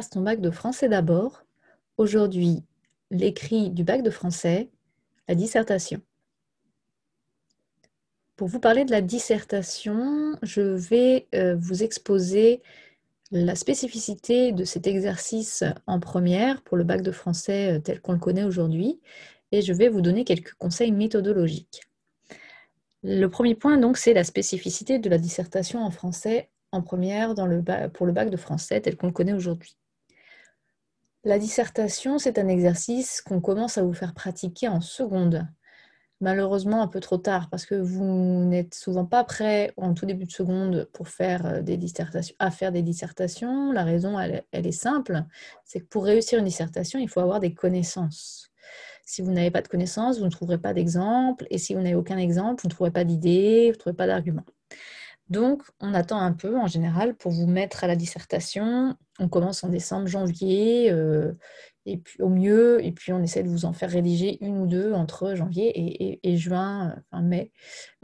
ton bac de français d'abord. Aujourd'hui, l'écrit du bac de français, la dissertation. Pour vous parler de la dissertation, je vais euh, vous exposer la spécificité de cet exercice en première pour le bac de français euh, tel qu'on le connaît aujourd'hui et je vais vous donner quelques conseils méthodologiques. Le premier point, donc, c'est la spécificité de la dissertation en français en première pour le bac de français tel qu'on le connaît aujourd'hui. La dissertation, c'est un exercice qu'on commence à vous faire pratiquer en seconde. Malheureusement, un peu trop tard, parce que vous n'êtes souvent pas prêt en tout début de seconde euh, à faire des dissertations. La raison, elle, elle est simple, c'est que pour réussir une dissertation, il faut avoir des connaissances. Si vous n'avez pas de connaissances, vous ne trouverez pas d'exemple, et si vous n'avez aucun exemple, vous ne trouverez pas d'idée, vous ne trouverez pas d'argument. Donc, on attend un peu en général pour vous mettre à la dissertation. On commence en décembre, janvier, euh, et puis au mieux, et puis on essaie de vous en faire rédiger une ou deux entre janvier et, juin, enfin mai,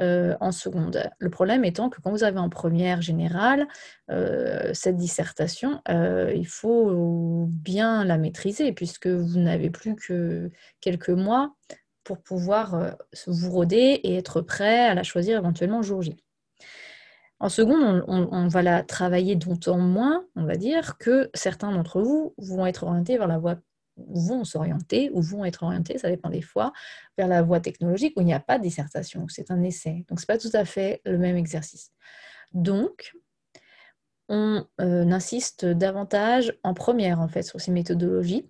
euh, en seconde. Le problème étant que quand vous avez en première générale euh, cette dissertation, il faut bien la maîtriser puisque vous n'avez plus que quelques mois pour pouvoir vous roder et être prêt à la choisir éventuellement jour J. En seconde, on, va la travailler d'autant moins, on va dire, que certains d'entre vous vont être orientés vers la voie vont s'orienter ou vont être orientés, ça dépend des fois, vers la voie technologique où il n'y a pas de dissertation, c'est un essai. Donc, ce n'est pas tout à fait le même exercice. Donc, on euh, insiste davantage en première, en fait, sur ces méthodologies.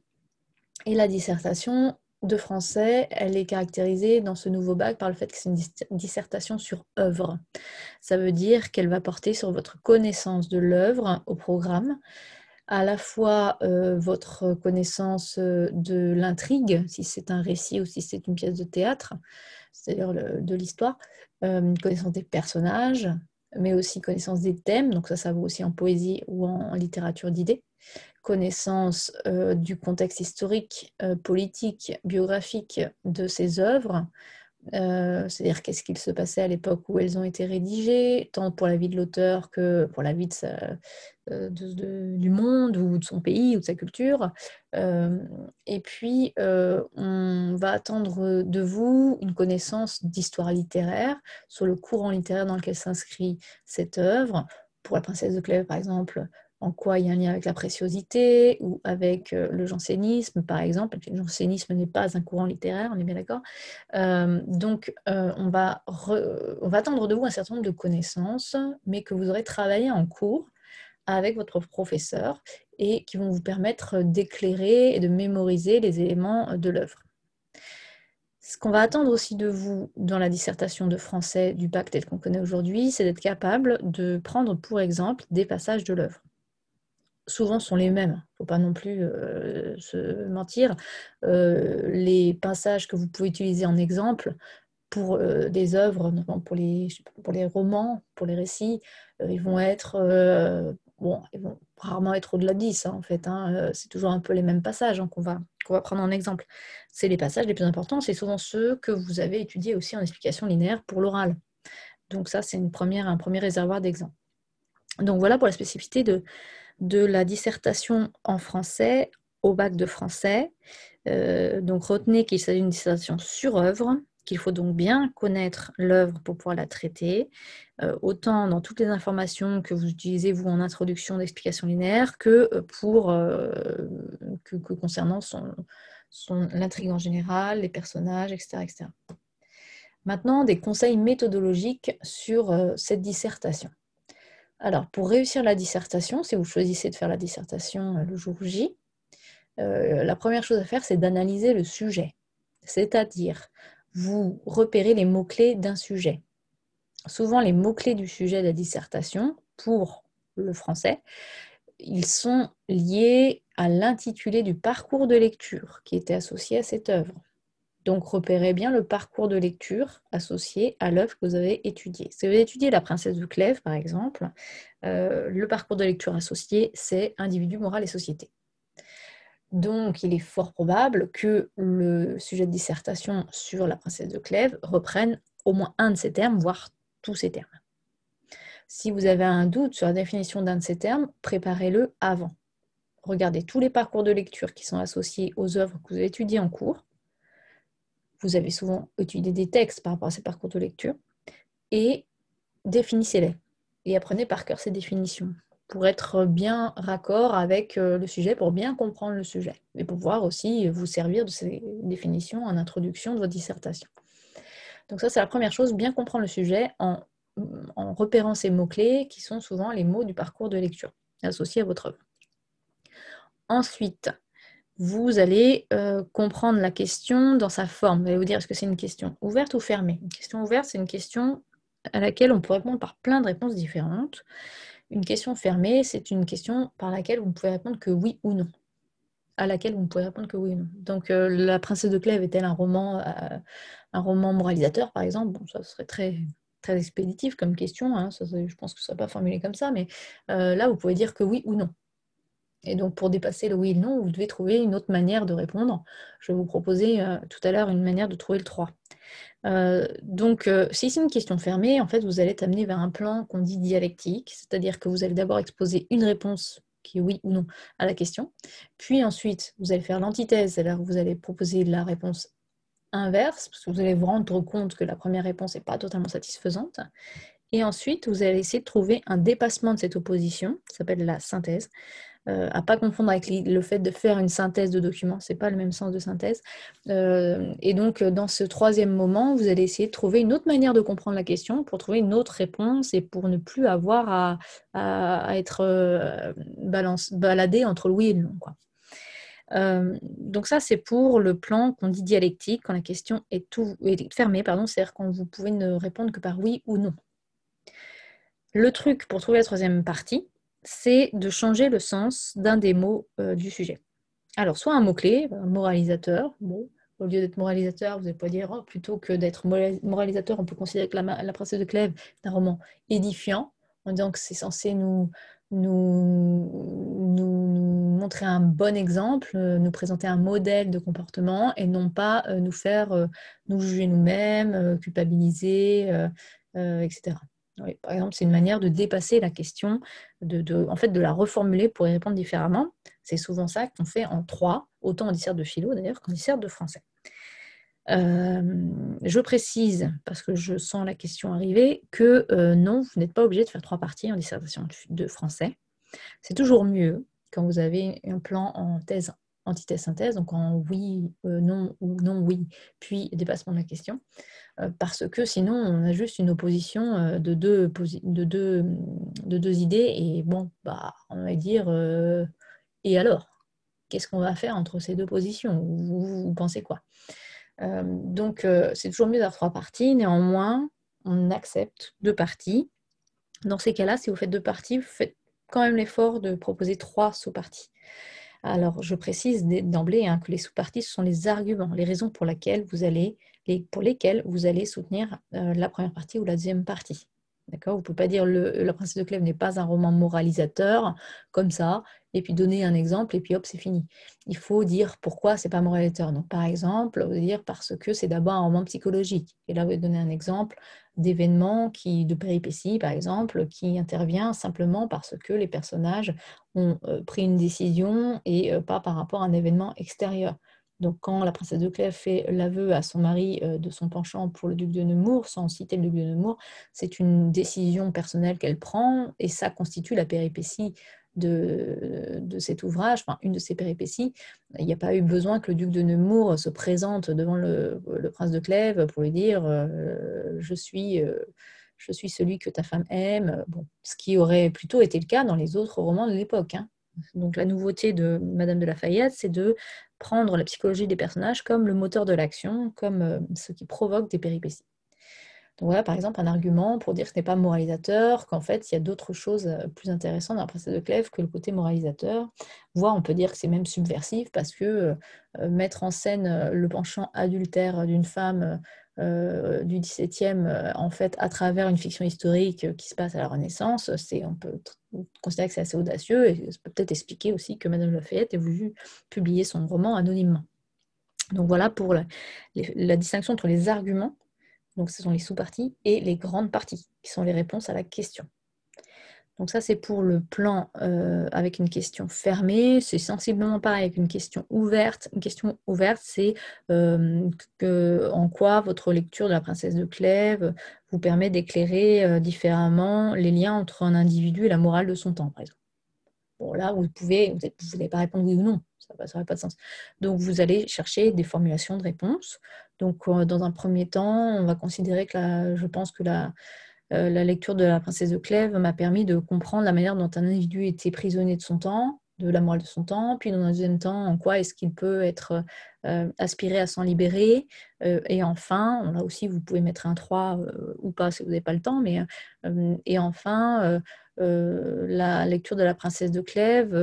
Et la dissertation de français, elle est caractérisée dans ce nouveau bac par le fait que c'est une dissertation sur œuvre. Ça veut dire qu'elle va porter sur votre connaissance de l'œuvre au programme, à la fois euh, votre connaissance euh, de l'intrigue, si c'est un récit ou si c'est une pièce de théâtre, c'est-à-dire de l'histoire, euh, connaissance des personnages, mais aussi connaissance des thèmes, donc ça, ça vaut aussi en poésie ou en littérature d'idées, connaissance euh, du contexte historique, euh, politique, biographique de ces œuvres, euh, c'est-à-dire qu'est-ce qu'il se passait à l'époque où elles ont été rédigées, tant pour la vie de l'auteur que pour la vie du monde ou de son pays ou de sa culture. et puis, on va attendre de vous une connaissance d'histoire littéraire sur le courant littéraire dans lequel s'inscrit cette œuvre. Pour la princesse de Clèves, par exemple, en quoi il y a un lien avec la préciosité ou avec euh, le jansénisme, par exemple. Le jansénisme n'est pas un courant littéraire, on est bien d'accord. Euh, donc, euh, on, va attendre de vous un certain nombre de connaissances, mais que vous aurez travaillé en cours avec votre professeur et qui vont vous permettre d'éclairer et de mémoriser les éléments de l'œuvre. Ce qu'on va attendre aussi de vous dans la dissertation de français du bac tel qu'on connaît aujourd'hui, c'est d'être capable de prendre pour exemple des passages de l'œuvre souvent sont les mêmes. Il ne faut pas non plus euh, se mentir. Euh, les passages que vous pouvez utiliser en exemple pour euh, des œuvres, notamment pour les, pour les romans, pour les récits, ils vont être bon, ils vont rarement être au-delà de 10 hein, en fait. Hein. c'est toujours un peu les mêmes passages hein, qu'on va, va prendre en exemple. C'est les passages les plus importants, c'est souvent ceux que vous avez étudiés aussi en explication linéaire pour l'oral. Donc ça, c'est un premier réservoir d'exemples. Donc voilà pour la spécificité de, de la dissertation en français au bac de français. Euh, donc retenez qu'il s'agit d'une dissertation sur œuvre, qu'il faut donc bien connaître l'œuvre pour pouvoir la traiter, euh, autant dans toutes les informations que vous utilisez vous en introduction d'explication linéaire que euh, pour que, concernant son, l'intrigue en général, les personnages, etc., etc. Maintenant, des conseils méthodologiques sur cette dissertation. Alors, pour réussir la dissertation, si vous choisissez de faire la dissertation euh, le jour J, euh, la première chose à faire, c'est d'analyser le sujet. C'est-à-dire, vous repérez les mots-clés d'un sujet. Souvent, les mots-clés du sujet de la dissertation, pour le français, ils sont liés à l'intitulé du parcours de lecture qui était associé à cette œuvre. Donc, repérez bien le parcours de lecture associé à l'œuvre que vous avez étudiée. Si vous avez La princesse de Clèves, par exemple, euh, le parcours de lecture associé, c'est individu, moral et société. Donc, il est fort probable que le sujet de dissertation sur la princesse de Clèves reprenne au moins un de ces termes, voire tous ces termes. Si vous avez un doute sur la définition d'un de ces termes, préparez-le avant. regardez tous les parcours de lecture qui sont associés aux œuvres que vous avez étudiées en cours. Vous avez souvent étudié des textes par rapport à ces parcours de lecture et définissez-les et apprenez par cœur ces définitions pour être bien raccord avec euh, le sujet, pour bien comprendre le sujet et pouvoir aussi vous servir de ces définitions en introduction de votre dissertation. Donc ça, c'est la première chose, bien comprendre le sujet en, en repérant ces mots-clés qui sont souvent les mots du parcours de lecture associés à votre œuvre. Ensuite, vous allez euh, comprendre la question dans sa forme. Vous allez vous dire, est-ce que c'est une question ouverte ou fermée? Une question ouverte, c'est une question à laquelle on peut répondre par plein de réponses différentes. Une question fermée, c'est une question par laquelle vous pouvez répondre que oui ou non. À laquelle vous pouvez répondre que oui ou non. Donc, euh, La Princesse de Clèves est-elle un roman, euh, un roman moralisateur, par exemple? Bon, ça serait très, très expéditif comme question. Hein. je pense que ce ne sera pas formulé comme ça, mais là, vous pouvez dire que oui ou non. Et donc, pour dépasser le oui et le non, vous devez trouver une autre manière de répondre. Je vais vous proposer euh, tout à l'heure une manière de trouver le 3. Euh, donc, euh, si c'est une question fermée, en fait, vous allez être amené vers un plan qu'on dit dialectique, c'est-à-dire que vous allez d'abord exposer une réponse qui est oui ou non à la question, puis ensuite, vous allez faire l'antithèse, c'est-à-dire que vous allez proposer la réponse inverse, parce que vous allez vous rendre compte que la première réponse n'est pas totalement satisfaisante, et ensuite, vous allez essayer de trouver un dépassement de cette opposition, ça s'appelle la synthèse, euh, à pas confondre avec le fait de faire une synthèse de documents, c'est pas le même sens de synthèse. Euh, et donc, dans ce troisième moment, vous allez essayer de trouver une autre manière de comprendre la question pour trouver une autre réponse et pour ne plus avoir à, être euh, baladé entre le oui et le non. Donc ça, c'est pour le plan qu'on dit dialectique, quand la question est, est fermée, pardon, c'est-à-dire quand vous pouvez ne répondre que par oui ou non. Le truc pour trouver la troisième partie, c'est de changer le sens d'un des mots euh, du sujet. Alors, soit un mot-clé, un moralisateur. Au lieu d'être moralisateur, vous n'allez pas dire, oh, plutôt que d'être moralisateur, on peut considérer que la, princesse de Clèves est un roman édifiant, en disant que c'est censé nous, montrer un bon exemple, euh, nous présenter un modèle de comportement et non pas euh, nous faire nous juger nous-mêmes, culpabiliser, etc par exemple, c'est une manière de dépasser la question, de, en fait, de la reformuler pour y répondre différemment. C'est souvent ça qu'on fait en trois, autant en dissert de philo d'ailleurs qu'en dissert de français. Euh, je précise, parce que je sens la question arriver, que euh, non, vous n'êtes pas obligé de faire trois parties en dissertation de français. C'est toujours mieux quand vous avez un plan en thèse antithèse-synthèse, donc en oui, euh, non ou non, oui, puis dépassement de la question, parce que sinon on a juste une opposition euh, de deux, de deux, de deux idées, et bon, bah, on va dire, et alors? Qu'est-ce qu'on va faire entre ces deux positions? Vous, pensez quoi? Donc c'est toujours mieux d'avoir trois parties, néanmoins, on accepte deux parties. Dans ces cas-là, si vous faites deux parties, vous faites quand même l'effort de proposer trois sous-parties. Alors, je précise d'emblée hein, que les sous-parties, ce sont les arguments, les raisons pour, vous allez, pour lesquelles vous allez soutenir euh, la première partie ou la deuxième partie. D'accord? Vous ne pouvez pas dire le, La princesse de Clèves n'est pas un roman moralisateur, comme ça, et puis donner un exemple, et puis hop, c'est fini. Il faut dire pourquoi c'est pas moralisateur. Donc, par exemple, vous dire parce que c'est d'abord un roman psychologique. Et là, vous donner un exemple d'événements qui, de péripéties, par exemple, qui intervient simplement parce que les personnages ont euh, pris une décision et euh, pas par rapport à un événement extérieur. Donc, quand la princesse de Clèves fait l'aveu à son mari euh, de son penchant pour le duc de Nemours, sans citer le duc de Nemours, c'est une décision personnelle qu'elle prend et ça constitue la péripétie de, cet ouvrage, enfin une de ses péripéties. Il n'y a pas eu besoin que le duc de Nemours se présente devant le, prince de Clèves pour lui dire euh, je, suis, euh, je suis celui que ta femme aime. Ce qui aurait plutôt été le cas dans les autres romans de l'époque. Hein. Donc la nouveauté de Madame de Lafayette, c'est de prendre la psychologie des personnages comme le moteur de l'action, comme euh, ce qui provoque des péripéties. Donc voilà, par exemple, un argument pour dire que ce n'est pas moralisateur, qu'en fait, il y a d'autres choses euh, plus intéressantes dans la princesse de Clèves que le côté moralisateur. Voire, on peut dire que c'est même subversif parce que euh, mettre en scène le penchant adultère d'une femme du XVIIe, en fait, à travers une fiction historique qui se passe à la Renaissance, on peut considérer que c'est assez audacieux et ça peut peut-être expliquer aussi que Madame Lafayette ait voulu publier son roman anonymement. Donc voilà pour la, distinction entre les arguments, donc ce sont les sous-parties, et les grandes parties, qui sont les réponses à la question. Donc ça, c'est pour le plan euh, avec une question fermée. C'est sensiblement pareil avec une question ouverte. Une question ouverte, c'est euh, en quoi votre lecture de la princesse de Clèves vous permet d'éclairer euh, différemment les liens entre un individu et la morale de son temps, par exemple. Bon, là, vous pouvez, vous n'allez pas répondre oui ou non, ça n'aurait pas de sens. Donc, vous allez chercher des formulations de réponse. Donc, dans un premier temps, on va considérer que je pense que la, euh, la lecture de la princesse de Clèves m'a permis de comprendre la manière dont un individu était prisonnier de son temps, de la morale de son temps, puis dans un deuxième temps, en quoi est-ce qu'il peut être euh, aspiré à s'en libérer. Euh, et enfin, là aussi, vous pouvez mettre un 3 ou pas si vous n'avez pas le temps, mais et enfin, la lecture de la princesse de Clèves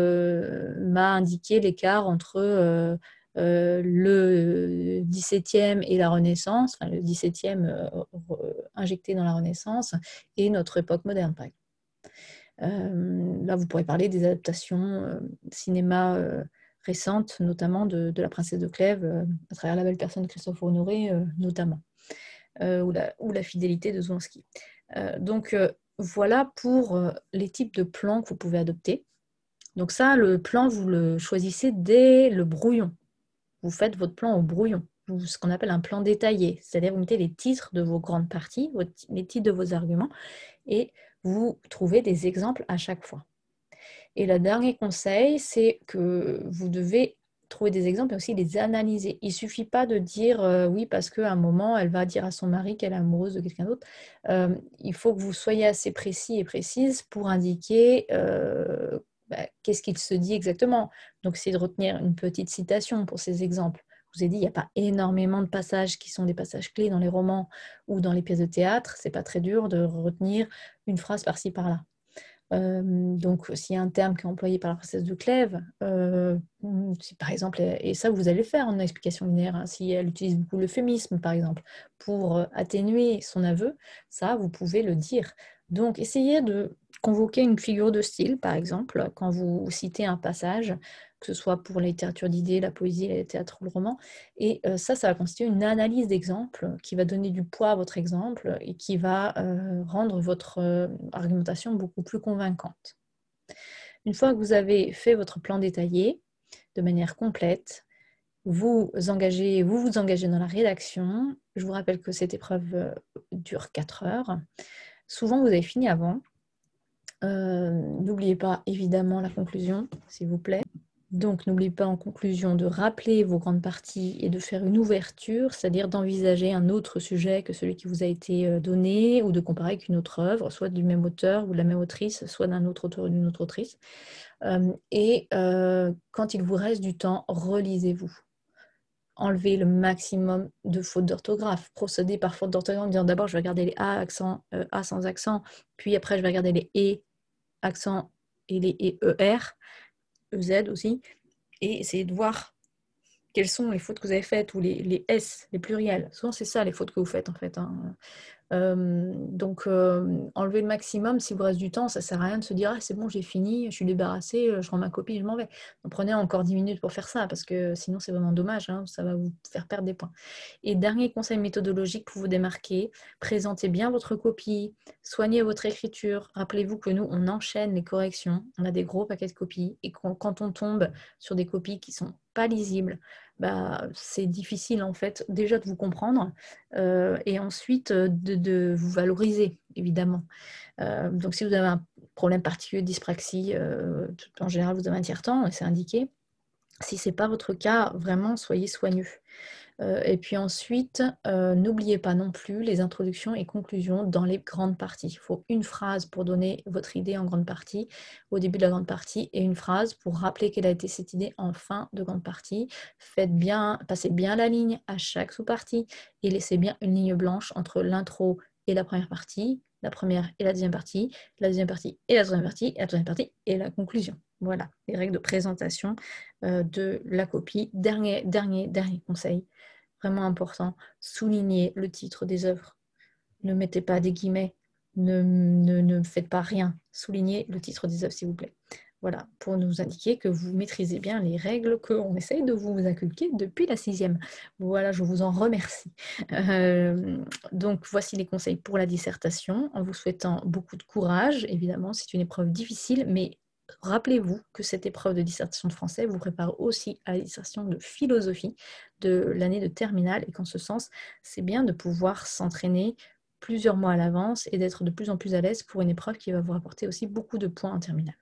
m'a indiqué l'écart entre euh, le 17e et la Renaissance, enfin, le 17e euh, injecté dans la Renaissance, et notre époque moderne, par euh, là, vous pourrez parler des adaptations cinéma récentes, notamment de, La Princesse de Clèves, à travers la belle personne de Christophe Honoré, notamment, ou la, ou, la, fidélité de Zwanski. donc, voilà pour les types de plans que vous pouvez adopter. Donc ça, le plan, vous le choisissez dès le brouillon vous faites votre plan au brouillon, ce qu'on appelle un plan détaillé, c'est-à-dire vous mettez les titres de vos grandes parties, les titres de vos arguments, et vous trouvez des exemples à chaque fois. Et le dernier conseil, c'est que vous devez trouver des exemples et aussi les analyser. Il ne suffit pas de dire euh, oui parce qu'à un moment, elle va dire à son mari qu'elle est amoureuse de quelqu'un d'autre. Euh, il faut que vous soyez assez précis et précise pour indiquer euh, bah, qu'est-ce qu'il se dit exactement? Donc, c'est de retenir une petite citation pour ces exemples. Je vous ai dit, il n'y a pas énormément de passages qui sont des passages clés dans les romans ou dans les pièces de théâtre. C'est pas très dur de retenir une phrase par-ci, par-là. Euh, donc, s'il y a un terme qui est employé par la princesse de Clèves, euh, par exemple, et ça vous allez le faire en explication linéaire, hein, si elle utilise beaucoup l'euphémisme par exemple, pour euh, atténuer son aveu, ça vous pouvez le dire. Donc, essayez de convoquer une figure de style, par exemple, quand vous citez un passage, que ce soit pour la littérature d'idées, la poésie, le théâtre ou le roman. Et euh, ça, ça va constituer une analyse d'exemple qui va donner du poids à votre exemple et qui va euh, rendre votre euh, argumentation beaucoup plus convaincante. Une fois que vous avez fait votre plan détaillé de manière complète, vous engagez, vous vous engagez dans la rédaction. Je vous rappelle que cette épreuve dure 4 heures. Souvent, vous avez fini avant. Euh, n'oubliez pas évidemment la conclusion, s'il vous plaît. Donc, n'oubliez pas en conclusion de rappeler vos grandes parties et de faire une ouverture, c'est-à-dire d'envisager un autre sujet que celui qui vous a été euh, donné ou de comparer avec une autre œuvre, soit du même auteur ou de la même autrice, soit d'un autre auteur ou d'une autre autrice. Euh, et quand il vous reste du temps, relisez-vous enlever le maximum de fautes d'orthographe, procéder par faute d'orthographe en disant d'abord je vais regarder les A, accent, A sans accent, puis après je vais regarder les E, accent et les ER, EZ aussi, et essayer de voir quelles sont les fautes que vous avez faites ou les, S, les pluriels. Souvent c'est ça les fautes que vous faites en fait. Hein. Donc, enlever le maximum, si vous reste du temps, ça sert à rien de se dire ah, c'est bon, j'ai fini, je suis débarrassé, euh, je rends ma copie, je m'en vais. Donc, prenez encore 10 minutes pour faire ça, parce que sinon, c'est vraiment dommage, hein, ça va vous faire perdre des points. Et dernier conseil méthodologique pour vous démarquer présentez bien votre copie, soignez votre écriture. Rappelez-vous que nous, on enchaîne les corrections, on a des gros paquets de copies, et quand on tombe sur des copies qui sont pas lisibles, bah, c'est difficile en fait déjà de vous comprendre euh, et ensuite euh, de, vous valoriser évidemment. Euh, donc si vous avez un problème particulier dyspraxie, en général vous avez un tiers-temps et c'est indiqué. Si ce n'est pas votre cas, vraiment soyez soigneux. Euh, et puis ensuite, euh, n'oubliez pas non plus les introductions et conclusions dans les grandes parties. Il faut une phrase pour donner votre idée en grande partie, au début de la grande partie, et une phrase pour rappeler quelle a été cette idée en fin de grande partie. Faites bien, passez bien la ligne à chaque sous-partie et laissez bien une ligne blanche entre l'intro et la première partie, la première et la deuxième partie, la deuxième partie et la troisième partie, et la troisième partie et la conclusion. Voilà, les règles de présentation euh, de la copie. Dernier, dernier, dernier conseil, vraiment important, soulignez le titre des œuvres. Ne mettez pas des guillemets, ne, ne, faites pas rien. Soulignez le titre des œuvres, s'il vous plaît. Voilà, pour nous indiquer que vous maîtrisez bien les règles qu'on essaye de vous inculquer depuis la sixième. Voilà, je vous en remercie. Euh, donc, voici les conseils pour la dissertation, en vous souhaitant beaucoup de courage. Évidemment, c'est une épreuve difficile, mais rappelez-vous que cette épreuve de dissertation de français vous prépare aussi à la dissertation de philosophie de l'année de terminale et qu'en ce sens, c'est bien de pouvoir s'entraîner plusieurs mois à l'avance et d'être de plus en plus à l'aise pour une épreuve qui va vous rapporter aussi beaucoup de points en terminale.